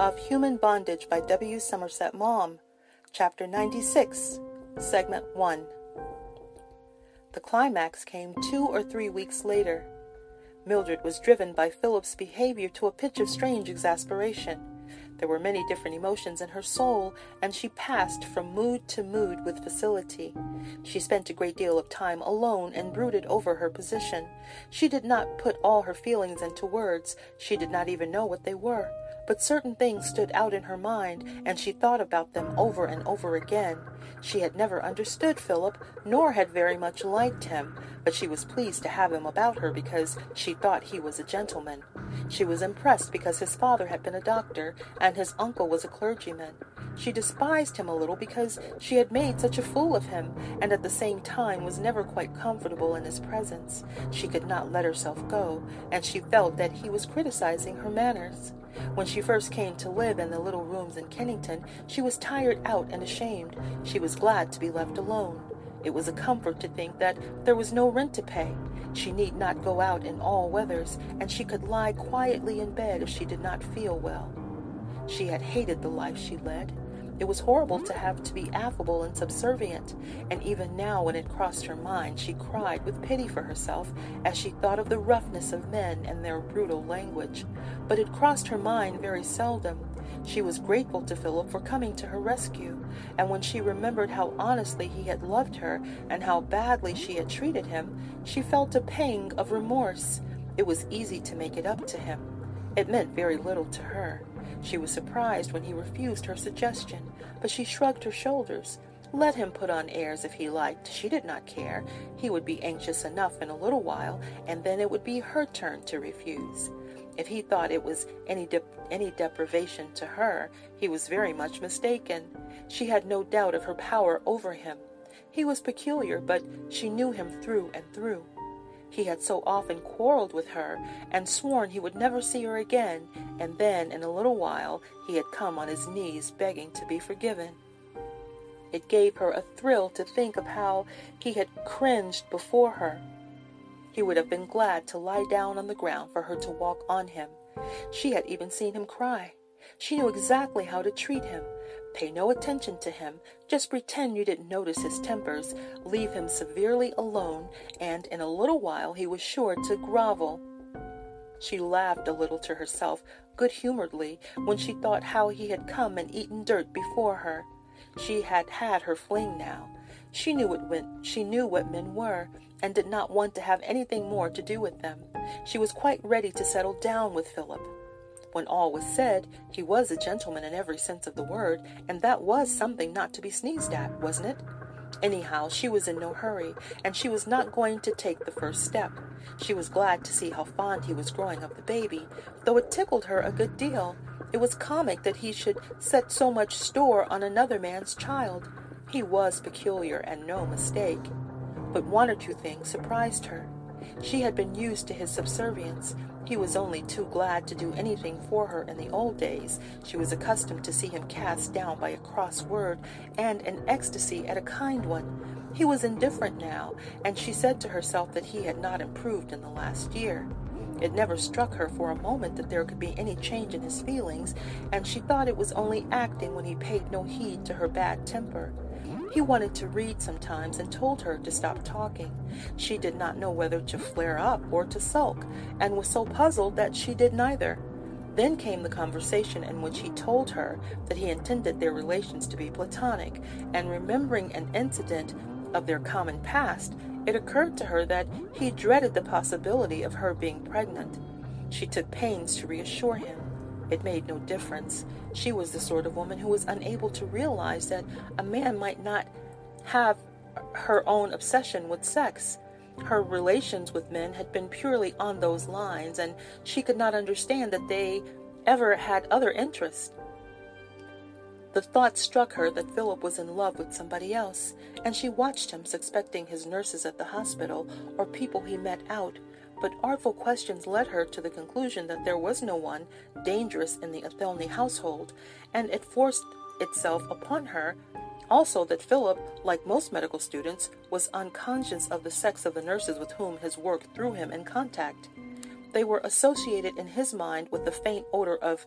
of Human Bondage by W. Somerset Maugham, Chapter 96, Segment 1. The climax came two or three weeks later. Mildred was driven by Philip's behavior to a pitch of strange exasperation. There were many different emotions in her soul, and she passed from mood to mood with facility. She spent a great deal of time alone and brooded over her position. She did not put all her feelings into words. She did not even know what they were. But certain things stood out in her mind, and she thought about them over and over again. She had never understood Philip, nor had very much liked him, but she was pleased to have him about her because she thought he was a gentleman. She was impressed because his father had been a doctor, and his uncle was a clergyman. She despised him a little because she had made such a fool of him, and at the same time was never quite comfortable in his presence. She could not let herself go, and she felt that he was criticizing her manners. When she first came to live in the little rooms in Kennington, she was tired out and ashamed. She was glad to be left alone. It was a comfort to think that there was no rent to pay. She need not go out in all weathers, and she could lie quietly in bed if she did not feel well. She had hated the life she led. It was horrible to have to be affable and subservient, and even now, when it crossed her mind, she cried with pity for herself as she thought of the roughness of men and their brutal language. But it crossed her mind very seldom. She was grateful to Philip for coming to her rescue, and when she remembered how honestly he had loved her and how badly she had treated him, she felt a pang of remorse. It was easy to make it up to him. It meant very little to her. She was surprised when he refused her suggestion, but she shrugged her shoulders. Let him put on airs if he liked. She did not care. He would be anxious enough in a little while, and then it would be her turn to refuse. If he thought it was any de- any deprivation to her, he was very much mistaken. She had no doubt of her power over him. He was peculiar, but she knew him through and through. He had so often quarreled with her and sworn he would never see her again, and then in a little while he had come on his knees begging to be forgiven. It gave her a thrill to think of how he had cringed before her. He would have been glad to lie down on the ground for her to walk on him. She had even seen him cry. She knew exactly how to treat him. Pay no attention to him. Just pretend you didn't notice his tempers. Leave him severely alone, and in a little while he was sure to grovel. She laughed a little to herself, good humoredly, when she thought how he had come and eaten dirt before her. She had had her fling now. She knew what men, she knew what men were, and did not want to have anything more to do with them. She was quite ready to settle down with Philip. When all was said, he was a gentleman in every sense of the word, and that was something not to be sneezed at, wasn't it? Anyhow, she was in no hurry, and she was not going to take the first step. She was glad to see how fond he was growing of the baby, though it tickled her a good deal. It was comic that he should set so much store on another man's child. He was peculiar and no mistake. But one or two things surprised her. She had been used to his subservience. He was only too glad to do anything for her in the old days. She was accustomed to see him cast down by a cross word and an ecstasy at a kind one. He was indifferent now, and she said to herself that he had not improved in the last year. It never struck her for a moment that there could be any change in his feelings, and she thought it was only acting when he paid no heed to her bad temper. He wanted to read sometimes and told her to stop talking. She did not know whether to flare up or to sulk, and was so puzzled that she did neither. Then came the conversation in which he told her that he intended their relations to be platonic, and remembering an incident of their common past, it occurred to her that he dreaded the possibility of her being pregnant. She took pains to reassure him. It made no difference. She was the sort of woman who was unable to realize that a man might not have her own obsession with sex. Her relations with men had been purely on those lines, and she could not understand that they ever had other interests. The thought struck her that Philip was in love with somebody else, and she watched him, suspecting his nurses at the hospital or people he met out. But artful questions led her to the conclusion that there was no one dangerous in the Athelney household, and it forced itself upon her also that Philip, like most medical students, was unconscious of the sex of the nurses with whom his work threw him in contact. They were associated in his mind with the faint odor of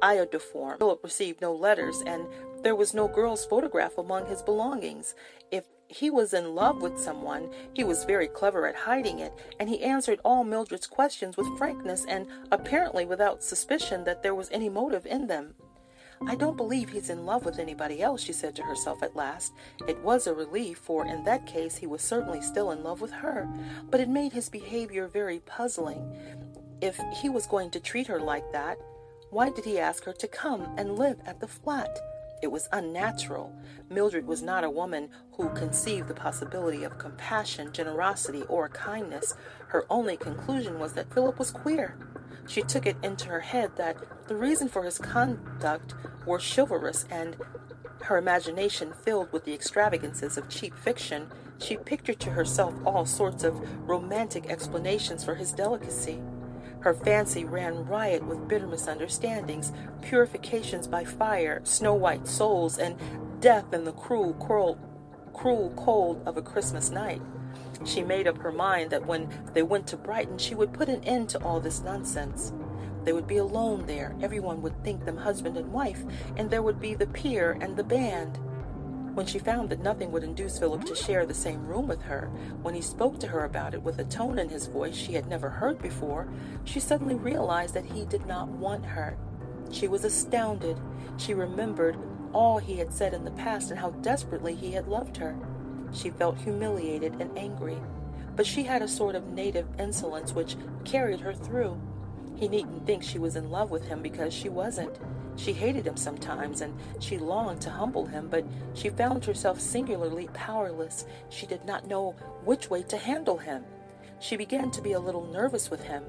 iodoform. Philip received no letters, and there was no girl's photograph among his belongings. If he was in love with someone, he was very clever at hiding it, and he answered all Mildred's questions with frankness and apparently without suspicion that there was any motive in them. I don't believe he's in love with anybody else, she said to herself at last. It was a relief, for in that case he was certainly still in love with her, but it made his behavior very puzzling. If he was going to treat her like that, why did he ask her to come and live at the flat? It was unnatural. Mildred was not a woman who conceived the possibility of compassion, generosity, or kindness. Her only conclusion was that Philip was queer. She took it into her head that the reason for his conduct were chivalrous, and her imagination filled with the extravagances of cheap fiction, she pictured to herself all sorts of romantic explanations for his delicacy. Her fancy ran riot with bitter misunderstandings, purifications by fire, snow white souls, and death in the cruel, cruel, cruel cold of a Christmas night. She made up her mind that when they went to Brighton, she would put an end to all this nonsense. They would be alone there. Everyone would think them husband and wife, and there would be the pier and the band. When she found that nothing would induce Philip to share the same room with her, when he spoke to her about it with a tone in his voice she had never heard before, she suddenly realized that he did not want her. She was astounded. She remembered all he had said in the past and how desperately he had loved her. She felt humiliated and angry, but she had a sort of native insolence which carried her through. He needn't think she was in love with him because she wasn't. She hated him sometimes, and she longed to humble him, but she found herself singularly powerless. She did not know which way to handle him. She began to be a little nervous with him.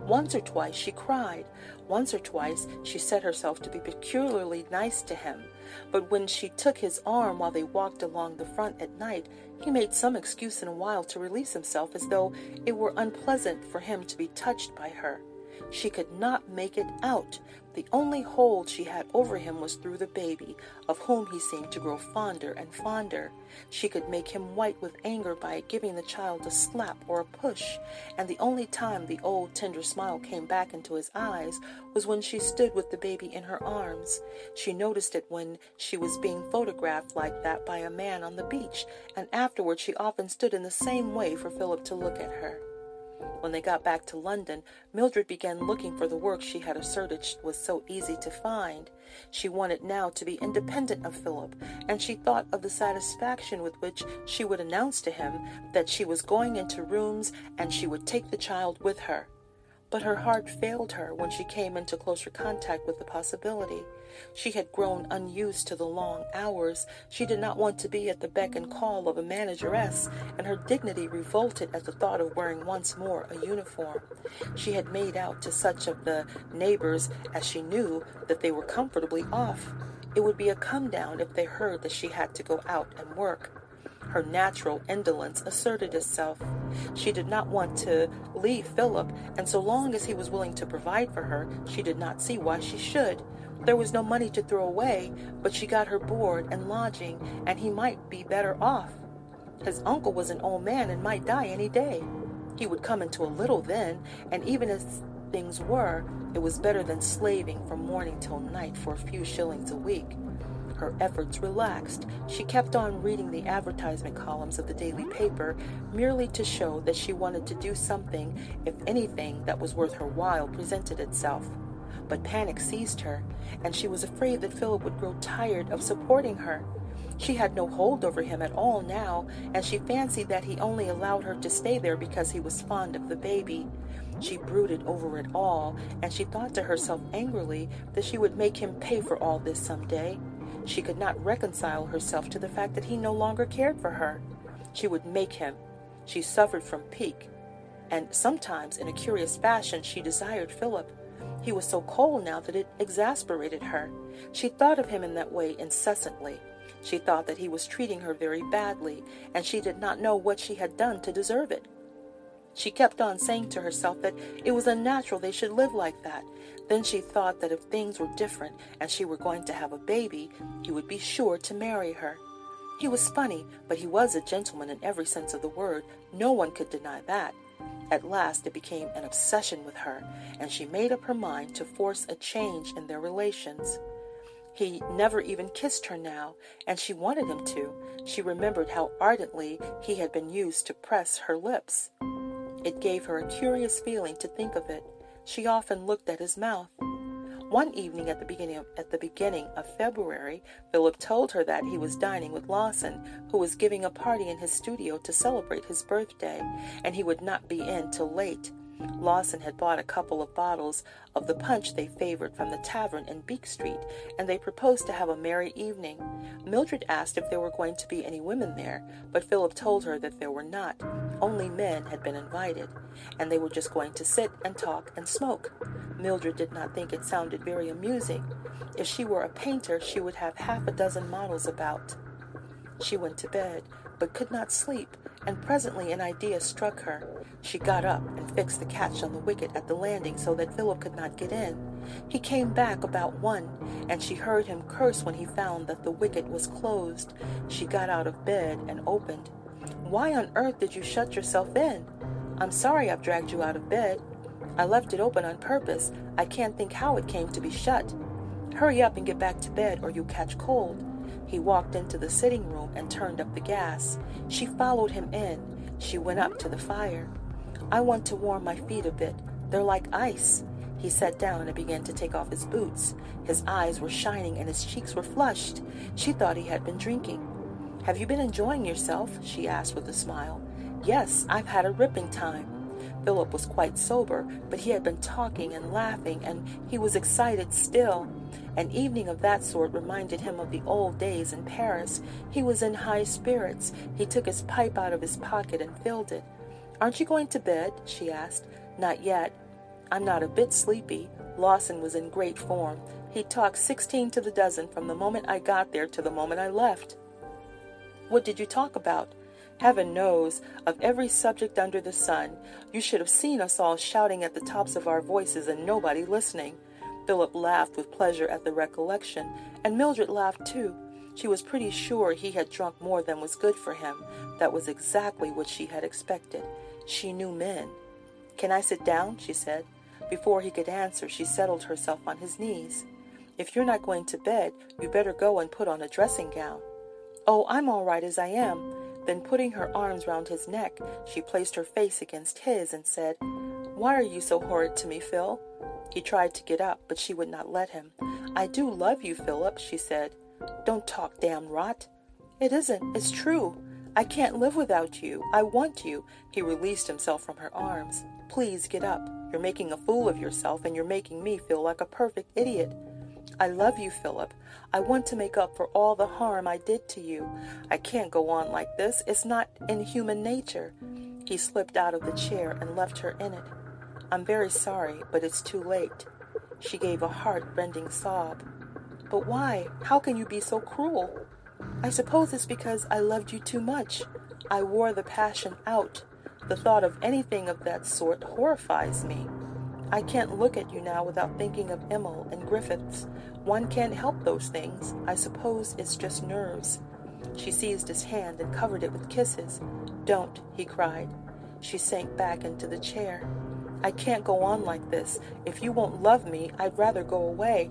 Once or twice she cried. Once or twice she set herself to be peculiarly nice to him. But when she took his arm while they walked along the front at night, he made some excuse in a while to release himself as though it were unpleasant for him to be touched by her. She could not make it out, the only hold she had over him was through the baby, of whom he seemed to grow fonder and fonder. She could make him white with anger by giving the child a slap or a push, and the only time the old tender smile came back into his eyes was when she stood with the baby in her arms. She noticed it when she was being photographed like that by a man on the beach, and afterward she often stood in the same way for Philip to look at her. When they got back to London, Mildred began looking for the work she had asserted was so easy to find. She wanted now to be independent of Philip, and she thought of the satisfaction with which she would announce to him that she was going into rooms and she would take the child with her. But her heart failed her when she came into closer contact with the possibility. She had grown unused to the long hours. She did not want to be at the beck and call of a manageress, and her dignity revolted at the thought of wearing once more a uniform. She had made out to such of the neighbors as she knew that they were comfortably off. It would be a come down if they heard that she had to go out and work. Her natural indolence asserted itself. She did not want to leave Philip, and so long as he was willing to provide for her, she did not see why she should. There was no money to throw away, but she got her board and lodging, and he might be better off. His uncle was an old man and might die any day. He would come into a little then, and even as things were, it was better than slaving from morning till night for a few shillings a week. Her efforts relaxed. She kept on reading the advertisement columns of the daily paper merely to show that she wanted to do something if anything that was worth her while presented itself. But panic seized her, and she was afraid that Philip would grow tired of supporting her. She had no hold over him at all now, and she fancied that he only allowed her to stay there because he was fond of the baby. She brooded over it all, and she thought to herself angrily that she would make him pay for all this some day. She could not reconcile herself to the fact that he no longer cared for her. She would make him. She suffered from pique, and sometimes, in a curious fashion, she desired Philip. He was so cold now that it exasperated her. She thought of him in that way incessantly. She thought that he was treating her very badly, and she did not know what she had done to deserve it. She kept on saying to herself that it was unnatural they should live like that. Then she thought that if things were different and she were going to have a baby, he would be sure to marry her. He was funny, but he was a gentleman in every sense of the word. No one could deny that. At last, it became an obsession with her, and she made up her mind to force a change in their relations. He never even kissed her now, and she wanted him to. She remembered how ardently he had been used to press her lips. It gave her a curious feeling to think of it. She often looked at his mouth. One evening at the beginning of, at the beginning of February, Philip told her that he was dining with Lawson, who was giving a party in his studio to celebrate his birthday, and he would not be in till late. Lawson had bought a couple of bottles of the punch they favored from the tavern in Beak Street, and they proposed to have a merry evening. Mildred asked if there were going to be any women there, but Philip told her that there were not. Only men had been invited, and they were just going to sit and talk and smoke. Mildred did not think it sounded very amusing. If she were a painter, she would have half a dozen models about. She went to bed, but could not sleep, and presently an idea struck her. She got up and fixed the catch on the wicket at the landing so that Philip could not get in. He came back about one, and she heard him curse when he found that the wicket was closed. She got out of bed and opened. Why on earth did you shut yourself in? I'm sorry I've dragged you out of bed. I left it open on purpose. I can't think how it came to be shut. Hurry up and get back to bed, or you'll catch cold. He walked into the sitting room and turned up the gas. She followed him in. She went up to the fire. I want to warm my feet a bit. They're like ice. He sat down and began to take off his boots. His eyes were shining and his cheeks were flushed. She thought he had been drinking. Have you been enjoying yourself? she asked with a smile. Yes, I've had a ripping time. Philip was quite sober, but he had been talking and laughing, and he was excited still. An evening of that sort reminded him of the old days in Paris. He was in high spirits. He took his pipe out of his pocket and filled it. Aren't you going to bed? she asked. Not yet. I'm not a bit sleepy. Lawson was in great form. He talked sixteen to the dozen from the moment I got there to the moment I left. What did you talk about? Heaven knows, of every subject under the sun. You should have seen us all shouting at the tops of our voices and nobody listening. Philip laughed with pleasure at the recollection, and Mildred laughed too. She was pretty sure he had drunk more than was good for him. That was exactly what she had expected. She knew men. Can I sit down? she said. Before he could answer, she settled herself on his knees. If you're not going to bed, you better go and put on a dressing gown. Oh, I'm all right as I am. Then, putting her arms round his neck, she placed her face against his and said, Why are you so horrid to me, Phil? He tried to get up, but she would not let him. I do love you, Philip, she said. Don't talk damn rot. It isn't. It's true. I can't live without you. I want you. He released himself from her arms. Please get up. You're making a fool of yourself, and you're making me feel like a perfect idiot. I love you, Philip. I want to make up for all the harm I did to you. I can't go on like this. It's not in human nature. He slipped out of the chair and left her in it. I'm very sorry, but it's too late. She gave a heart-rending sob. But why? How can you be so cruel? I suppose it's because I loved you too much. I wore the passion out. The thought of anything of that sort horrifies me. I can't look at you now without thinking of Emil and Griffiths. One can't help those things. I suppose it's just nerves. She seized his hand and covered it with kisses. Don't, he cried. She sank back into the chair. I can't go on like this. If you won't love me, I'd rather go away.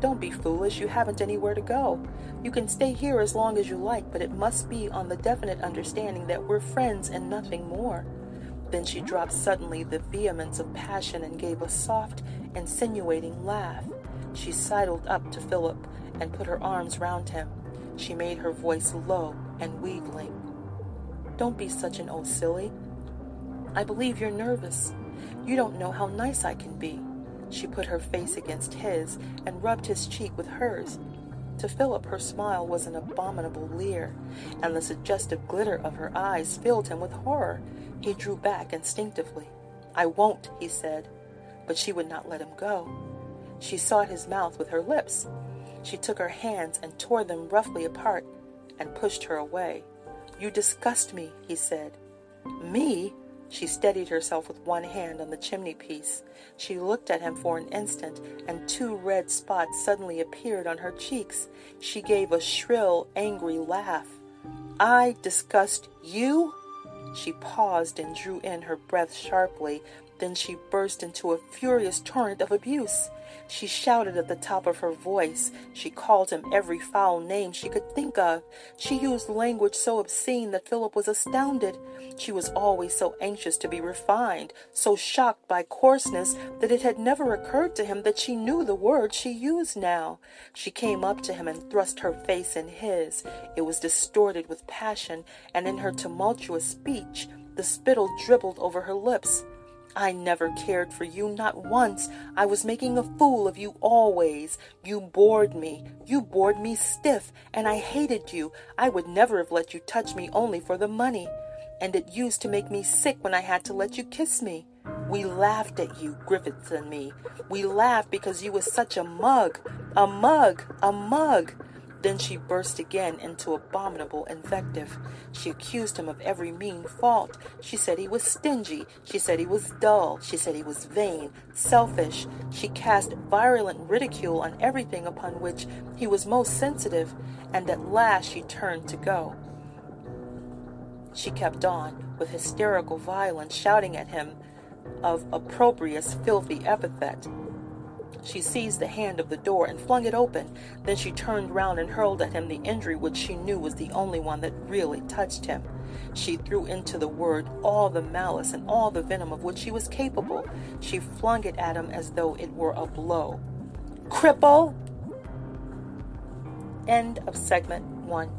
Don't be foolish. You haven't anywhere to go. You can stay here as long as you like, but it must be on the definite understanding that we're friends and nothing more. Then she dropped suddenly the vehemence of passion and gave a soft, insinuating laugh. She sidled up to Philip and put her arms round him. She made her voice low and wheedling. Don't be such an old silly. I believe you're nervous. You don't know how nice I can be. She put her face against his and rubbed his cheek with hers. To Philip, her smile was an abominable leer, and the suggestive glitter of her eyes filled him with horror. He drew back instinctively. I won't, he said, but she would not let him go. She sought his mouth with her lips. She took her hands and tore them roughly apart and pushed her away. You disgust me, he said. Me? She steadied herself with one hand on the chimney piece. She looked at him for an instant, and two red spots suddenly appeared on her cheeks. She gave a shrill, angry laugh. I disgust you? She paused and drew in her breath sharply. Then she burst into a furious torrent of abuse. She shouted at the top of her voice. She called him every foul name she could think of. She used language so obscene that Philip was astounded. She was always so anxious to be refined, so shocked by coarseness that it had never occurred to him that she knew the words she used now. She came up to him and thrust her face in his. It was distorted with passion, and in her tumultuous speech, the spittle dribbled over her lips. I never cared for you, not once. I was making a fool of you always. You bored me. You bored me stiff, and I hated you. I would never have let you touch me only for the money. And it used to make me sick when I had to let you kiss me. We laughed at you, Griffiths and me. We laughed because you was such a mug. A mug. A mug. Then she burst again into abominable invective. She accused him of every mean fault. She said he was stingy. She said he was dull. She said he was vain, selfish. She cast virulent ridicule on everything upon which he was most sensitive, and at last she turned to go. She kept on, with hysterical violence, shouting at him of opprobrious, filthy epithet. She seized the hand of the door and flung it open. Then she turned round and hurled at him the injury which she knew was the only one that really touched him. She threw into the word all the malice and all the venom of which she was capable. She flung it at him as though it were a blow. Cripple! End of segment one.